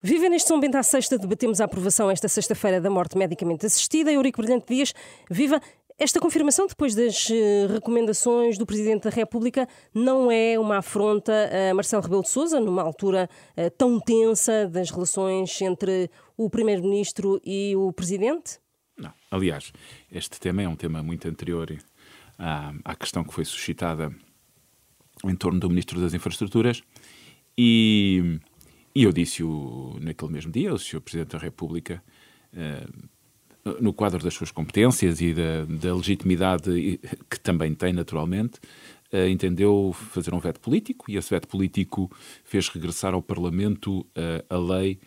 Viva neste São Bento à sexta, debatemos a aprovação esta sexta-feira da morte medicamente assistida. Eurico Brilhante Dias, viva! Esta confirmação, depois das eh, recomendações do Presidente da República, não é uma afronta a Marcelo Rebelo de Sousa, numa altura eh, tão tensa das relações entre o Primeiro-Ministro e o Presidente? Não. Aliás, este tema é um tema muito anterior à, à questão que foi suscitada em torno do Ministro das Infraestruturas e e eu disse-o naquele mesmo dia, o Sr. Presidente da República, uh, no quadro das suas competências e da, da legitimidade que também tem, naturalmente, uh, entendeu fazer um veto político e esse veto político fez regressar ao Parlamento uh, a lei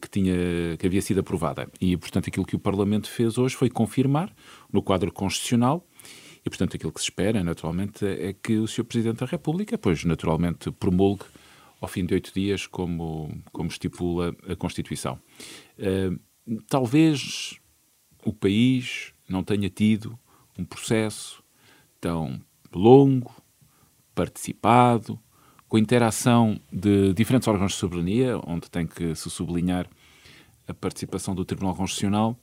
que, tinha, que havia sido aprovada. E, portanto, aquilo que o Parlamento fez hoje foi confirmar, no quadro constitucional, e, portanto, aquilo que se espera, naturalmente, é que o Sr. Presidente da República, pois, naturalmente, promulgue ao fim de oito dias, como, como estipula a Constituição. Uh, talvez o país não tenha tido um processo tão longo, participado, com interação de diferentes órgãos de soberania, onde tem que se sublinhar a participação do Tribunal Constitucional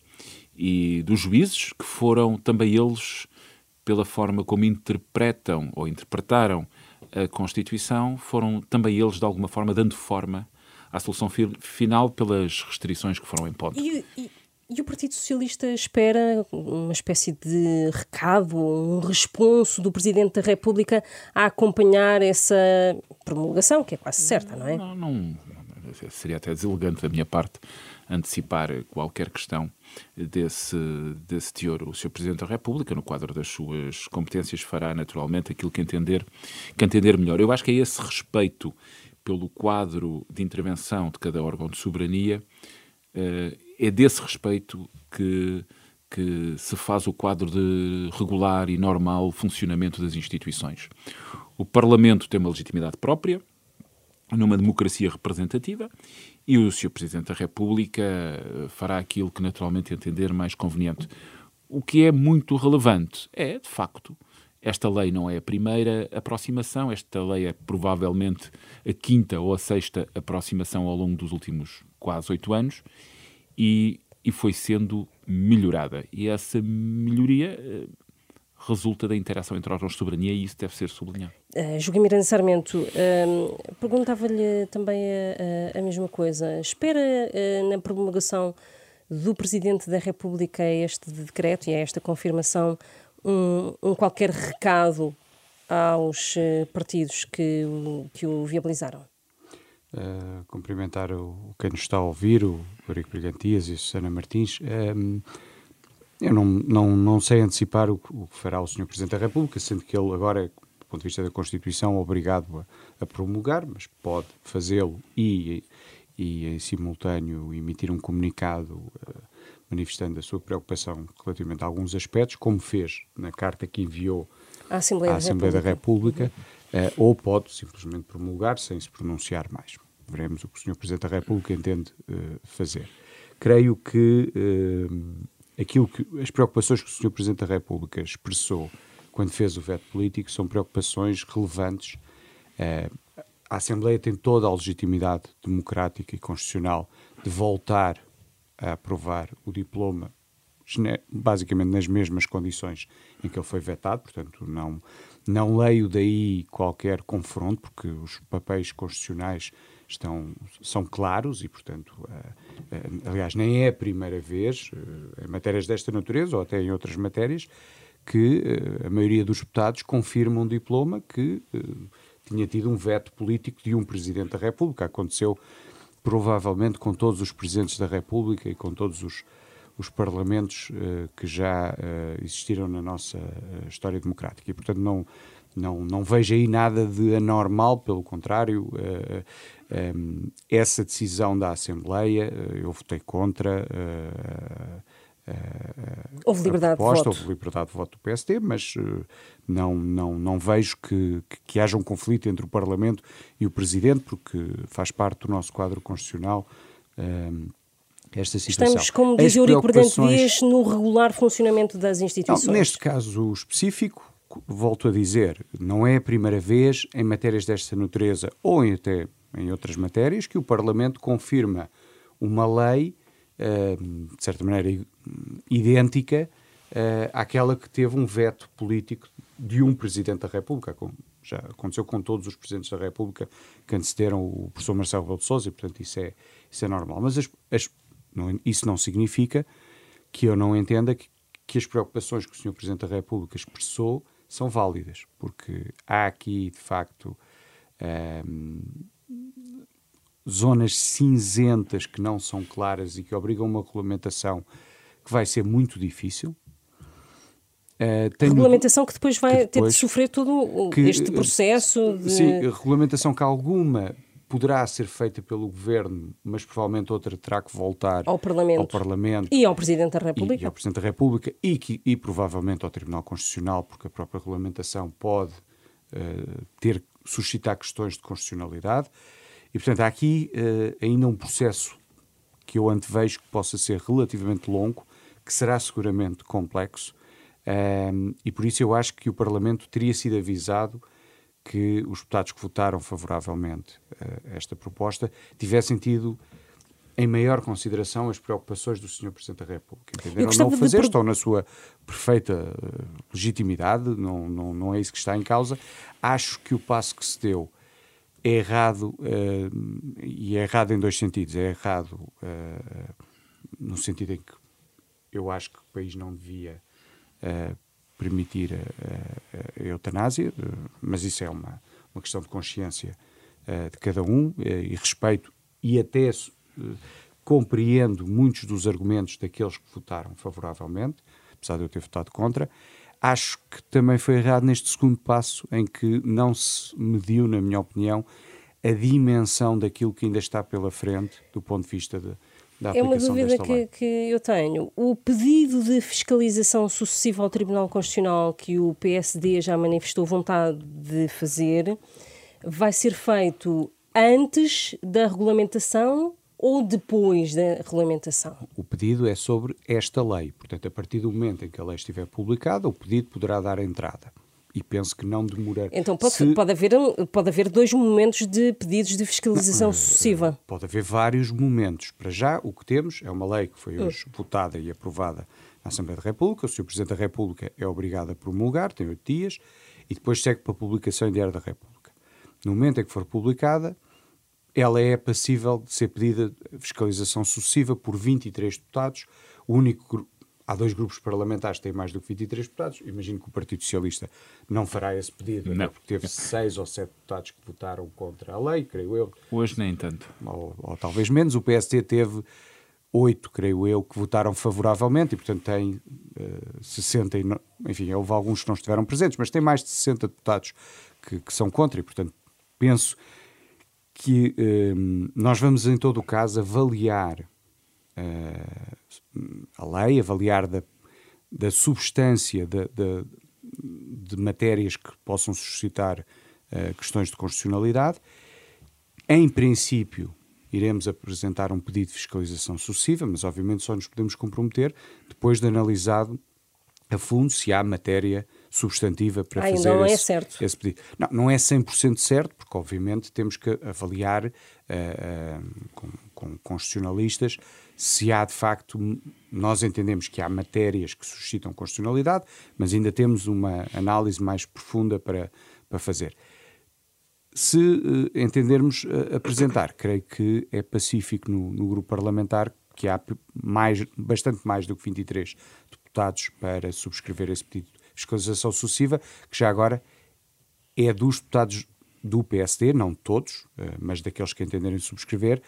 e dos juízes, que foram também eles, pela forma como interpretam ou interpretaram a Constituição, foram também eles, de alguma forma, dando forma à solução fi final pelas restrições que foram impostas. E, e, e, o Partido Socialista espera uma espécie de recado, um responso do Presidente da República a acompanhar essa promulgação, que é quase certa, não é? Não, não, seria até deselegante da minha parte antecipar qualquer questão desse, desse teor. O Sr. Presidente da República, no quadro das suas competências, fará naturalmente aquilo que entender, que entender melhor. Eu acho que é esse respeito pelo quadro de intervenção de cada órgão de soberania, eh, é desse respeito que, que se faz o quadro de regular e normal funcionamento das instituições. O Parlamento tem uma legitimidade própria, numa democracia representativa e o Sr. Presidente da República fará aquilo que naturalmente entender mais conveniente. O que é muito relevante é, de facto, esta lei não é a primeira aproximação, esta lei é provavelmente a quinta ou a sexta aproximação ao longo dos últimos quase oito anos e, e foi sendo melhorada. E essa melhoria eh, resulta da interação entre órgãos de soberania e isso deve ser sublinhado. Uh, Joaquim Miranda Sarmento, uh, perguntava-lhe também a, a, mesma coisa. Espera uh, na promulgação do Presidente da República este decreto e a esta confirmação um, um qualquer recado aos uh, partidos que, que o viabilizaram? Uh, cumprimentar o, quem nos está a ouvir, o Eurico Brigantias e a Susana Martins. Eu não, não, não sei antecipar o, o que fará o Sr. Presidente da República, sendo que ele agora é, do ponto de vista da Constituição, obrigado a, a promulgar, mas pode fazê-lo e, e, em simultâneo, emitir um comunicado uh, manifestando a sua preocupação relativamente a alguns aspectos, como fez na carta que enviou à Assembleia, à Assembleia da República, da República uh, ou pode simplesmente promulgar sem se pronunciar mais. Veremos o que o Sr. Presidente da República entende uh, fazer. Creio que aquilo que as preocupações que o Sr. Presidente da República expressou quando fez o veto político são preocupações relevantes. Uh, a Assembleia tem toda a legitimidade democrática e constitucional de voltar a aprovar o diploma basicamente nas mesmas condições em que ele foi vetado, portanto não não leio daí qualquer confronto porque os papéis constitucionais estão são claros e portanto uh, eh, aliás, nem é a primeira vez, eh, em matérias desta natureza ou até em outras matérias, que eh, a maioria dos deputados confirma um diploma que tinha tido um veto político de um Presidente da República. Aconteceu provavelmente com todos os Presidentes da República e com todos os, os Parlamentos uh, que já uh, existiram na nossa história democrática. E, portanto, não, não, não vejo aí nada de anormal, pelo contrário, uh, uh, essa decisão da Assembleia, eu votei contra. houve liberdade proposta, de voto. Houve liberdade de voto do PSD, mas não, não, não vejo que, que, que, haja um conflito entre o Parlamento e o Presidente, porque faz parte do nosso quadro constitucional. esta situação. Estamos, como diz Eurico preocupações... Dias, no regular funcionamento das instituições. Não, neste caso específico, volto a dizer, não é a primeira vez em matérias desta natureza ou em até em outras matérias, que o Parlamento confirma uma lei, de certa maneira, idêntica àquela que teve um veto político de um Presidente da República, já aconteceu com todos os Presidentes da República que antecederam o professor Marcelo Rebelo de Sousa, e portanto isso é, isso é normal. Mas as, as, não, isso não significa que eu não entenda que, que as preocupações que o Sr. Presidente da República expressou são válidas, porque há aqui, de facto, um, zonas cinzentas que não são claras e que obrigam uma regulamentação que vai ser muito difícil. Uh, regulamentação que depois vai que depois, ter de sofrer todo que, este processo de... Sim, regulamentação que alguma poderá ser feita pelo Governo, mas provavelmente outra terá que voltar ao Parlamento, ao Parlamento e ao Presidente da República. E, e ao Presidente da República e, que, e provavelmente ao Tribunal Constitucional, porque a própria regulamentação pode uh, ter suscitar questões de constitucionalidade. E, portanto, há aqui uh, ainda um processo que eu antevejo que possa ser relativamente longo, que será seguramente complexo, um, e por isso eu acho que o Parlamento teria sido avisado que os deputados que votaram favoravelmente a esta proposta tivessem tido em maior consideração as preocupações do Sr. Presidente da República. Entenderam não o fazer, de... estão na sua perfeita uh, legitimidade, não, não, não é isso que está em causa. Acho que o passo que se deu é errado, uh, e é errado em dois sentidos. É errado uh, no sentido em que eu acho que o país não devia uh, permitir a, a, a, eutanásia, mas isso é uma, uma questão de consciência de cada um e respeito e até compreendo muitos dos argumentos daqueles que votaram favoravelmente, apesar de eu ter votado contra. Acho que também foi errado neste segundo passo, em que não se mediu, na minha opinião, a dimensão daquilo que ainda está pela frente do ponto de vista de, da é uma dúvida que, que, eu tenho. O pedido de fiscalização sucessiva ao Tribunal Constitucional que o PSD já manifestou vontade de fazer vai ser feito antes da regulamentação ou depois da regulamentação? O pedido é sobre esta lei. Portanto, a partir do momento em que a lei estiver publicada, o pedido poderá dar entrada. E penso que não demorar. Então pode, Se... pode, haver, pode haver dois momentos de pedidos de fiscalização não, sucessiva. Pode haver vários momentos. Para já, o que temos é uma lei que foi hoje hum. votada e aprovada na Assembleia da República. O Sr. Presidente da República é obrigado a promulgar, tem oito dias, e depois segue para a publicação em Diário da República. No momento em que for publicada, ela é passível de ser pedida fiscalização sucessiva por 23 deputados. O único há dois grupos parlamentares que têm mais do que 23 deputados. Imagino que o Partido Socialista não fará esse pedido, não. porque teve seis ou sete deputados que votaram contra a lei, creio eu. Hoje nem tanto. Ou, ou talvez menos. O PSD teve oito, creio eu, que votaram favoravelmente e, portanto, tem uh, eh, 60. E, enfim, houve alguns que não estiveram presentes, mas tem mais de 60 deputados que, que são contra e, portanto, penso que um, nós vamos, em todo o caso, avaliar uh, a lei, avaliar da, da substância de, de, de, matérias que possam suscitar uh, questões de constitucionalidade. Em princípio, iremos apresentar um pedido de fiscalização sucessiva, mas obviamente só nos podemos comprometer depois de analisado a fundo se há matéria substantiva para Ai, fazer não esse, é certo. esse pedido. Não, não é 100% certo, porque obviamente temos que avaliar uh, uh, com, com constitucionalistas se há de facto, nós entendemos que há matérias que suscitam constitucionalidade, mas ainda temos uma análise mais profunda para, para fazer. Se uh, entendermos apresentar, creio que é pacífico no, no grupo parlamentar que há mais, bastante mais do que 23 deputados para subscrever esse pedido de fiscalização sucessiva, que já agora é dos deputados do PSD, não todos, eh, mas daqueles que entenderem subscrever,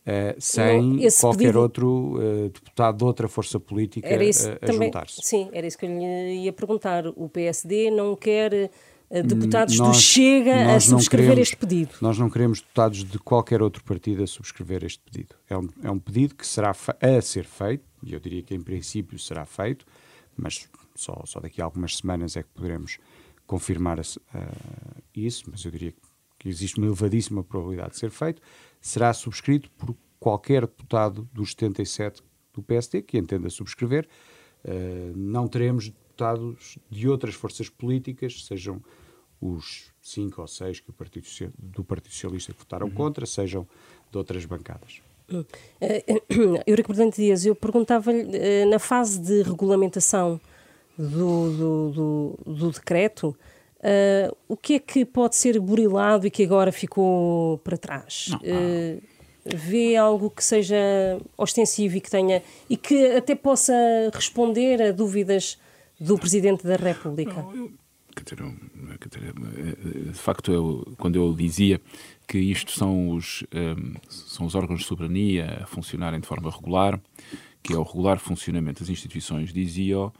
Uh, sem qualquer pedido... outro uh, deputado de outra força política a, a juntar-se. Sim, era isso que eu lhe ia perguntar. O PSD não quer deputados nós, do Chega a subscrever queremos, este pedido? Nós não queremos deputados de qualquer outro partido a subscrever este pedido. É um, é um pedido que será a ser feito, e eu diria que em princípio será feito, mas só, só daqui a algumas semanas é que poderemos confirmar uh, isso, mas eu diria que existe uma elevadíssima probabilidade de ser feito. Será subscrito por qualquer deputado dos 77 do PSD que entenda subscrever. Uh, não teremos deputados de outras forças políticas, sejam os cinco ou seis que o Partido, do Partido Socialista que votaram uhum. contra sejam de outras bancadas. Uh, Eurico Bordante Dias, eu perguntava-lhe, uh, na fase de regulamentação do, do, do, do decreto, uh, o que é que pode ser burilado e que agora ficou para trás? Não, uh, vê algo que seja ostensivo e que tenha e que até possa responder a dúvidas do Presidente da República? Não, eu, dizer, quer dizer, de facto, eu, quando eu dizia que isto são os, um, são os órgãos de soberania a funcionarem de forma regular, que é o regular funcionamento das instituições, dizia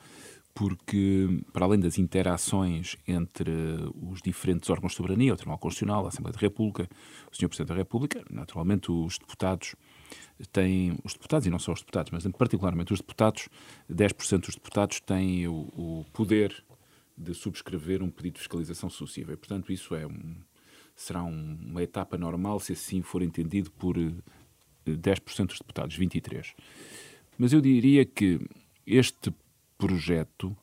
porque, para além das interações entre os diferentes órgãos de soberania, o Tribunal Constitucional, a Assembleia da República, o Sr. Presidente da República, naturalmente os deputados têm, os deputados, e não só os deputados, mas particularmente os deputados, 10% dos deputados têm o, o, poder de subscrever um pedido de fiscalização sucessiva. E, portanto, isso é um, será um, uma etapa normal, se assim for entendido por 10% eh, dos deputados, 23%. Mas eu diria que este projeto,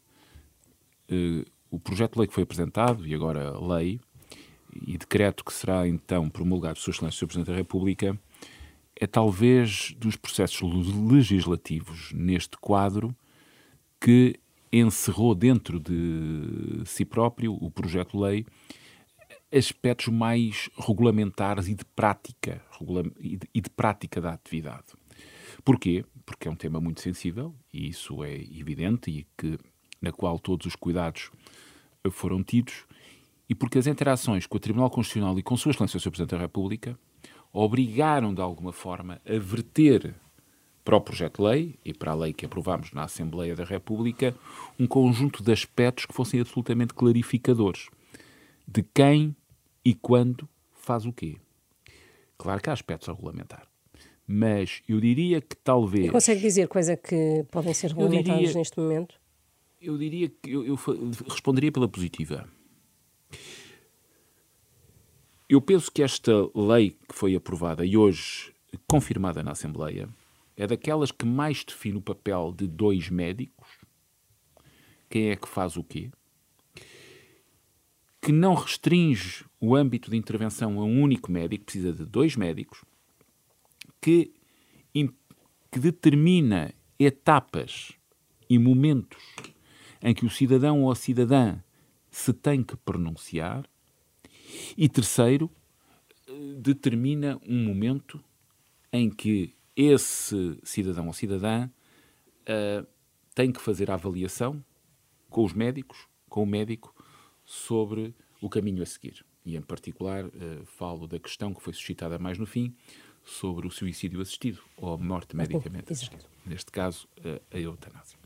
uh, o projeto de lei que foi apresentado, e agora lei, e decreto que será então promulgado por Sua o Presidente da República, é talvez dos processos legislativos neste quadro que encerrou dentro de si próprio o projeto de lei aspectos mais regulamentares e de prática e de prática da atividade. Porquê? Porque é um tema muito sensível, e isso é evidente, e que, na qual todos os cuidados foram tidos, e porque as interações com o Tribunal Constitucional e com Sua Excelência o Sr. Presidente da República obrigaram, de alguma forma, a verter para o projeto de lei e para a lei que aprovámos na Assembleia da República um conjunto de aspectos que fossem absolutamente clarificadores de quem e quando faz o quê. Claro que há aspectos a regulamentar mas eu diria que talvez. E consegue dizer quais é que podem ser regulamentados diria, neste momento? Eu diria que eu, eu, responderia pela positiva. Eu penso que esta lei que foi aprovada e hoje confirmada na Assembleia é daquelas que mais define o papel de dois médicos, quem é que faz o quê, que não restringe o âmbito de intervenção a um único médico, precisa de dois médicos, que, que determina etapas e momentos em que o cidadão ou a cidadã se tem que pronunciar. E terceiro, determina um momento em que esse cidadão ou cidadã uh, tem que fazer a avaliação com os médicos, com o médico, sobre o caminho a seguir. E, em particular, uh, falo da questão que foi suscitada mais no fim, sobre o suicídio assistido ou a morte medicamente assistida. Neste caso, a eutanásia.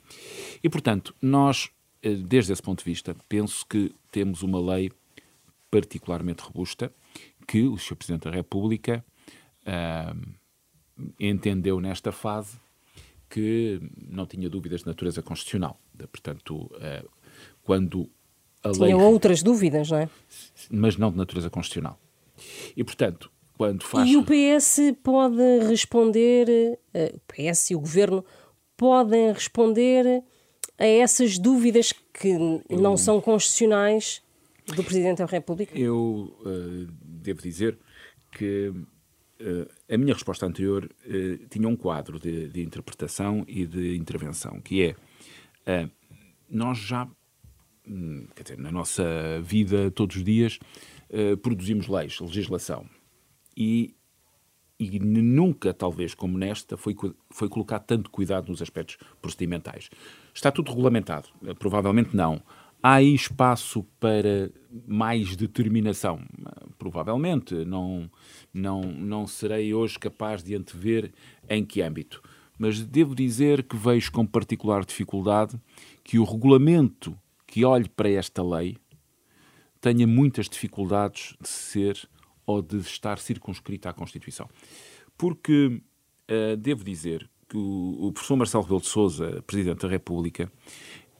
E, portanto, nós, eh, desde esse ponto de vista, penso que temos uma lei particularmente robusta que o Sr. Presidente da República uh, entendeu nesta fase que não tinha dúvidas de natureza constitucional. Portanto, uh, quando a tinha lei... outras dúvidas, não é? Mas não de natureza constitucional. E, portanto, quando faz. E o PS pode responder, uh, o PS e o governo podem responder a essas dúvidas que não são constitucionais do Presidente da República? Eu uh, devo dizer que uh, a minha resposta anterior uh, tinha um quadro de, de, interpretação e de intervenção, que é nós já, hum, quer dizer, na nossa vida todos os dias produzimos leis, legislação e, e nunca, talvez como nesta, foi, foi colocado tanto cuidado nos aspectos procedimentais. Está tudo regulamentado? Eh, provavelmente não. Há aí espaço para mais determinação? Eh, provavelmente. Não, não, não serei hoje capaz de antever em que âmbito. Mas devo dizer que vejo com particular dificuldade que o regulamento que olhe para esta lei tenha muitas dificuldades de ser ou de estar circunscrita à Constituição. Porque uh, devo dizer que o, o, professor Marcelo Rebelo de Sousa, Presidente da República,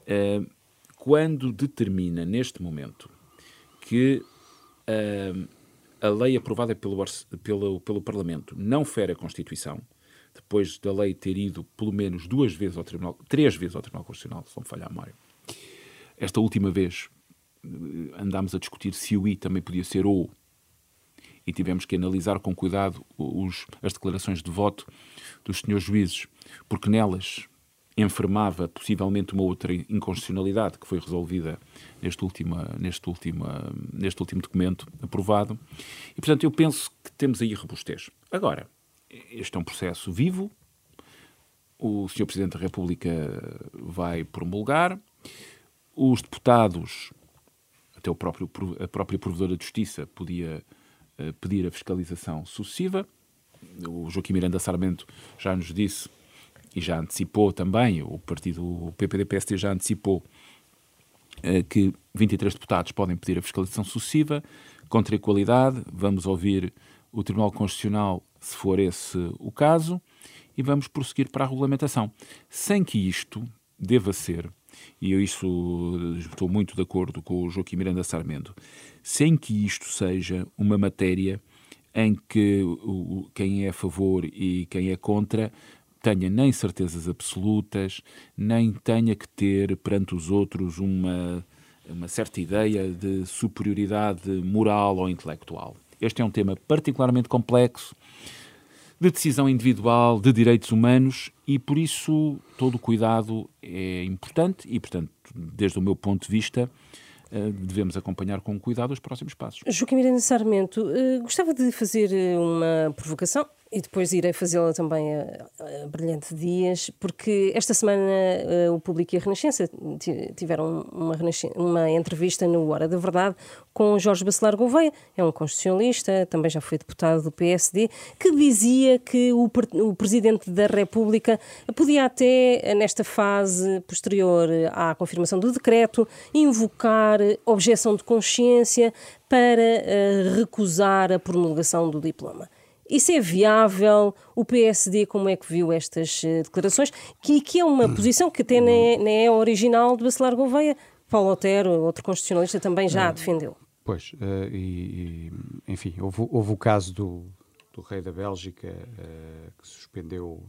uh, quando determina neste momento que uh, a lei aprovada pelo, pelo, pelo Parlamento não fere a Constituição, depois da lei ter ido pelo menos duas vezes ao Tribunal, três vezes ao Tribunal Constitucional, se não falhar a memória, esta última vez andámos a discutir se o I também podia ser O. E tivemos que analisar com cuidado os, as declarações de voto dos senhores juízes, porque nelas enfermava possivelmente uma outra inconstitucionalidade que foi resolvida neste último, neste último, neste último documento aprovado. E, portanto, eu penso que temos aí robustez. Agora, este é um processo vivo, o Sr. Presidente da República vai promulgar, os deputados, até o próprio, a própria Provedora de Justiça podia pedir a fiscalização sucessiva. O Joaquim Miranda Sarmento já nos disse e já antecipou também, o partido o PPD-PSD já antecipou uh, que 23 deputados podem pedir a fiscalização sucessiva contra a qualidade. Vamos ouvir o Tribunal Constitucional, se for esse o caso, e vamos prosseguir para a regulamentação. Sem que isto deva ser e eu isso estou muito de acordo com o Joaquim Miranda Sarmento, sem que isto seja uma matéria em que quem é a favor e quem é contra tenha nem certezas absolutas, nem tenha que ter perante os outros uma, uma certa ideia de superioridade moral ou intelectual. Este é um tema particularmente complexo, de decisão individual, de direitos humanos e por isso todo o cuidado é importante e, portanto, desde o meu ponto de vista, eh, devemos acompanhar com cuidado os próximos passos. Joaquim Miranda Sarmento, eh, gostava de fazer eh, uma provocação e depois irei fazê-la também a, a, Brilhante Dias, porque esta semana uh, o Público e a Renascença tiveram uma, uma entrevista no Hora da Verdade com Jorge Bacelar Gouveia, é um constitucionalista, também já foi deputado do PSD, que dizia que o, o Presidente da República podia até, nesta fase posterior à confirmação do decreto, invocar objeção de consciência para uh, recusar a promulgação do diploma. Isso é viável? O PSD, como é que viu estas eh, declarações? Que, que é uma posição que até nem é, nem é original de Bacelar Gouveia. Paulo Otero, outro constitucionalista, também já a defendeu. Pois, uh, e, e, enfim, houve, houve, o caso do, do rei da Bélgica uh, que suspendeu o,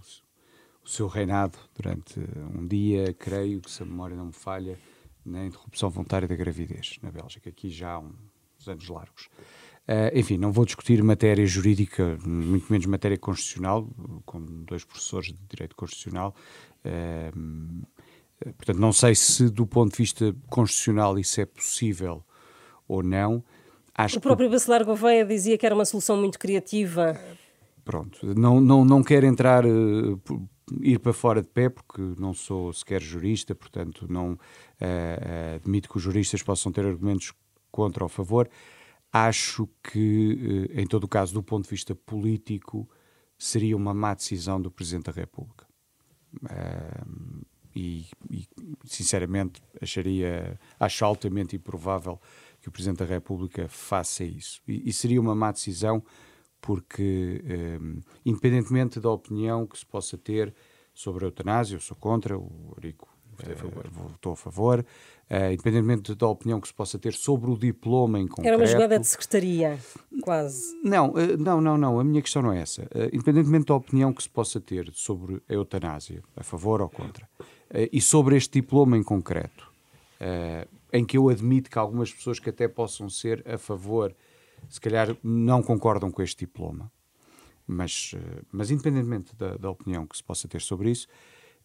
o, seu reinado durante um dia, creio que se a memória não me falha, na interrupção voluntária da gravidez na Bélgica, aqui já há uns anos largos. Uh, enfim, não vou discutir matéria jurídica, muito menos matéria constitucional, como dois professores de Direito Constitucional. Uh, portanto, não sei se do ponto de vista constitucional isso é possível ou não. Acho o próprio que... Bacelar Gouveia dizia que era uma solução muito criativa. Pronto, não, não, não quero entrar, uh, ir para fora de pé, porque não sou sequer jurista, portanto, não admito que os juristas possam ter argumentos contra ou a favor. Acho que, eh, em todo o caso, do ponto de vista político, seria uma má decisão do Presidente da República. E, e, sinceramente, acharia, acho altamente improvável que o Presidente da República faça isso. E, e seria uma má decisão porque, independentemente da opinião que se possa ter sobre a eutanásia, eu sou contra, o Votei a favor. Uh, votou a favor. Uh, independentemente da opinião que se possa ter sobre o diploma em concreto. Era uma jogada de secretaria, quase. Não, uh, não, não, não. A minha questão não é essa. independentemente da opinião que se possa ter sobre a eutanásia, a favor ou contra, e sobre este diploma em concreto, em que eu admito que algumas pessoas que até possam ser a favor, se calhar não concordam com este diploma. Mas, mas independentemente da, da opinião que se possa ter sobre isso,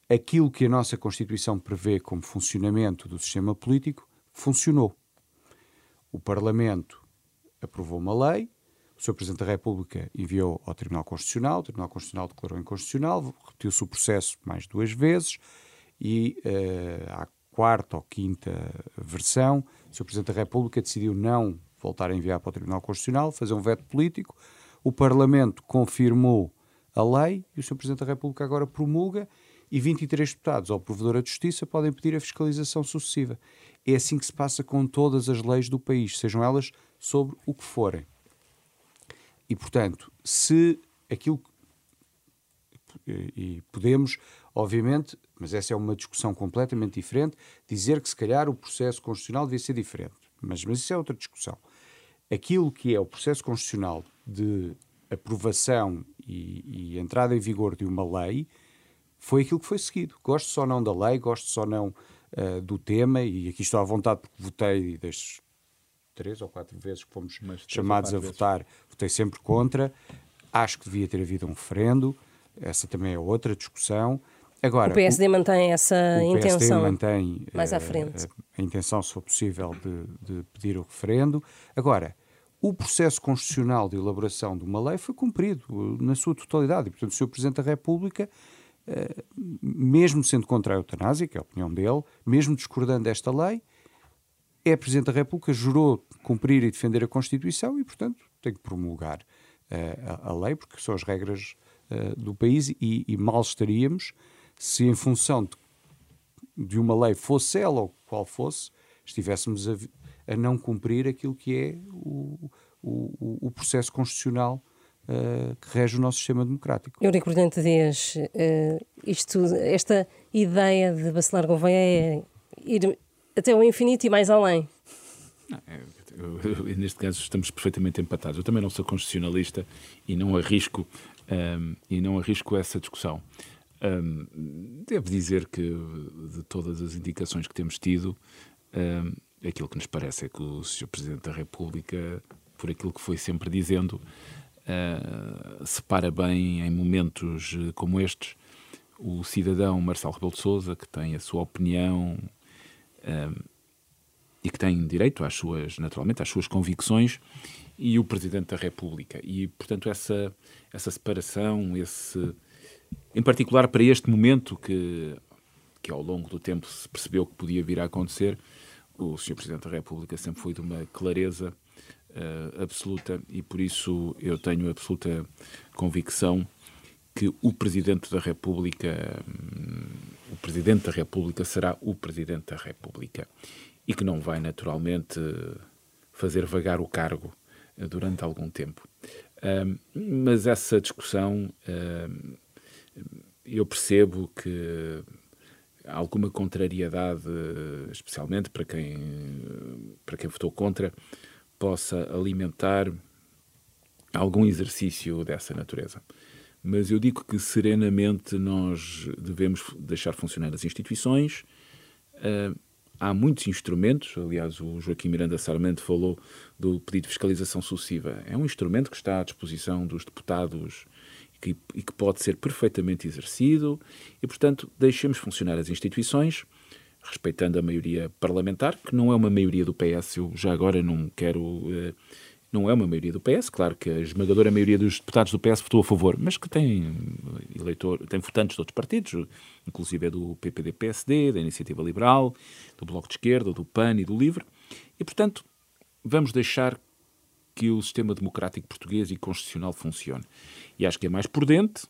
aquilo que a nossa Constituição prevê como funcionamento do sistema político funcionou. O Parlamento aprovou uma lei, o Sr. Presidente da República enviou ao Tribunal Constitucional, o Tribunal Constitucional declarou inconstitucional, repetiu-se o processo mais duas vezes e uh, à quarta ou quinta versão, o Sr. Presidente da República decidiu não voltar a enviar para o Tribunal Constitucional, fazer um veto político. O Parlamento confirmou a lei e o Sr. Presidente da República agora promulga e 23 deputados ao Provedor de Justiça podem pedir a fiscalização sucessiva. É assim que se passa com todas as leis do país, sejam elas sobre o que forem. E, portanto, se aquilo. E podemos, obviamente, mas essa é uma discussão completamente diferente, dizer que se calhar o processo constitucional devia ser diferente. Mas, mas isso é outra discussão. Aquilo que é o processo constitucional de aprovação e, e entrada em vigor de uma lei foi aquilo que foi seguido. Gosto só não da lei, gosto só não uh, do tema, e aqui estou à vontade porque votei destes três ou quatro vezes que fomos chamados a vezes. votar, votei sempre contra. Acho que devia ter havido um referendo, essa também é outra discussão. Agora, o PSD o, mantém essa o intenção. PSD mantém mais à eh, frente. A, a, intenção, se for possível, de, de, pedir o referendo. Agora, o processo constitucional de elaboração de uma lei foi cumprido na sua totalidade. E, portanto, o Sr. Presidente da República, eh, mesmo sendo contra a eutanásia, que é a opinião dele, mesmo discordando desta lei, é Presidente da República, jurou cumprir e defender a Constituição e, portanto, tem que promulgar uh, a, lei, porque são as regras uh, do país e, e, mal estaríamos se, em função de, de, uma lei, fosse ela ou qual fosse, estivéssemos a, a não cumprir aquilo que é o, o, o processo constitucional uh, que rege o nosso sistema democrático. Eurico Brilhante Dias, isto, esta ideia de Bacelar Gouveia é ir até o infinito e mais além. Não, é, eu, eu, neste caso estamos perfeitamente empatados. Eu também não sou constitucionalista e não arrisco um, e não arrisco essa discussão. Um, devo dizer que de todas as indicações que temos tido, um, aquilo que nos parece é que o Sr. Presidente da República, por aquilo que foi sempre dizendo, uh, separa bem em momentos como estes o cidadão Marcelo Rebelo de Sousa, que tem a sua opinião um, e que tem direito às suas, naturalmente, às suas convicções, e o Presidente da República. E, portanto, essa, essa separação, esse, em particular para este momento que, que ao longo do tempo se percebeu que podia vir a acontecer, o Sr. Presidente da República sempre foi de uma clareza uh, absoluta e por isso eu tenho absoluta convicção que o Presidente da República, hum, o Presidente da República será o Presidente da República e que não vai naturalmente fazer vagar o cargo eh, durante algum tempo. Um, mas essa discussão, um, eu percebo que alguma contrariedade, especialmente para quem, para quem votou contra, possa alimentar algum exercício dessa natureza mas eu digo que serenamente nós devemos deixar funcionar as instituições. Uh, há muitos instrumentos, aliás, o Joaquim Miranda Sarmento falou do pedido de fiscalização sucessiva. É um instrumento que está à disposição dos deputados e que, e que pode ser perfeitamente exercido e, portanto, deixemos funcionar as instituições respeitando a maioria parlamentar, que não é uma maioria do PS, eu já agora não quero uh, não é uma maioria do PS, claro que a esmagadora maioria dos deputados do PS votou a favor, mas que tem eleitor, tem votantes de outros partidos, inclusive é do PPD-PSD, da Iniciativa Liberal, do Bloco de Esquerda, do PAN e do LIVRE, e portanto vamos deixar que o sistema democrático português e constitucional funcione. E acho que é mais prudente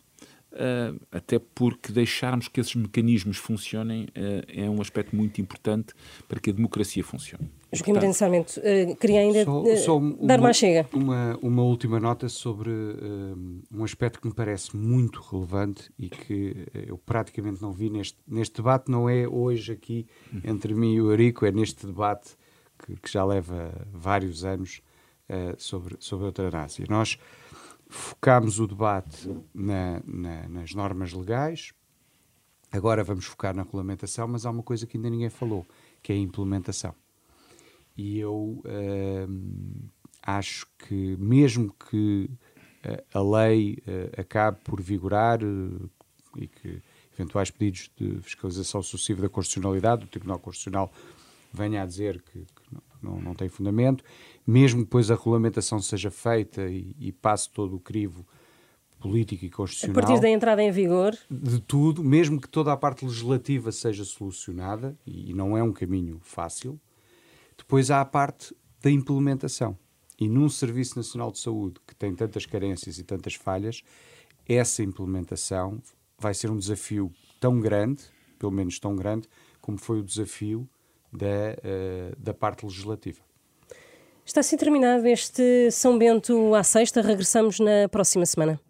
Uh, até porque deixarmos que esses mecanismos funcionem uh, é um aspecto muito importante para que a democracia funcione. Joaquim Portanto, Pensamento, uh, queria ainda só, só dar uma, chega. Uma, uma última nota sobre um aspecto que me parece muito relevante e que eu praticamente não vi neste, neste debate, não é hoje aqui entre mim e o Arico, é neste debate que, que já leva vários anos sobre, sobre a eutanásia. Nós focámos o debate na, na, nas normas legais, agora vamos focar na regulamentação, mas há uma coisa que ainda ninguém falou, que é a implementação. E eu uh, acho que, mesmo que uh, a lei uh, acabe por vigorar e que eventuais pedidos de fiscalização sucessiva da constitucionalidade, o Tribunal Constitucional venha a dizer que, que não, não tem fundamento, mesmo depois a regulamentação seja feita e, e passe todo o crivo político e constitucional. A partir da entrada em vigor? De tudo, mesmo que toda a parte legislativa seja solucionada, e, e não é um caminho fácil, depois há a parte da implementação. E num Serviço Nacional de Saúde que tem tantas carências e tantas falhas, essa implementação vai ser um desafio tão grande, pelo menos tão grande, como foi o desafio da, uh, da parte legislativa. Está assim terminado este São Bento à sexta. Regressamos na próxima semana.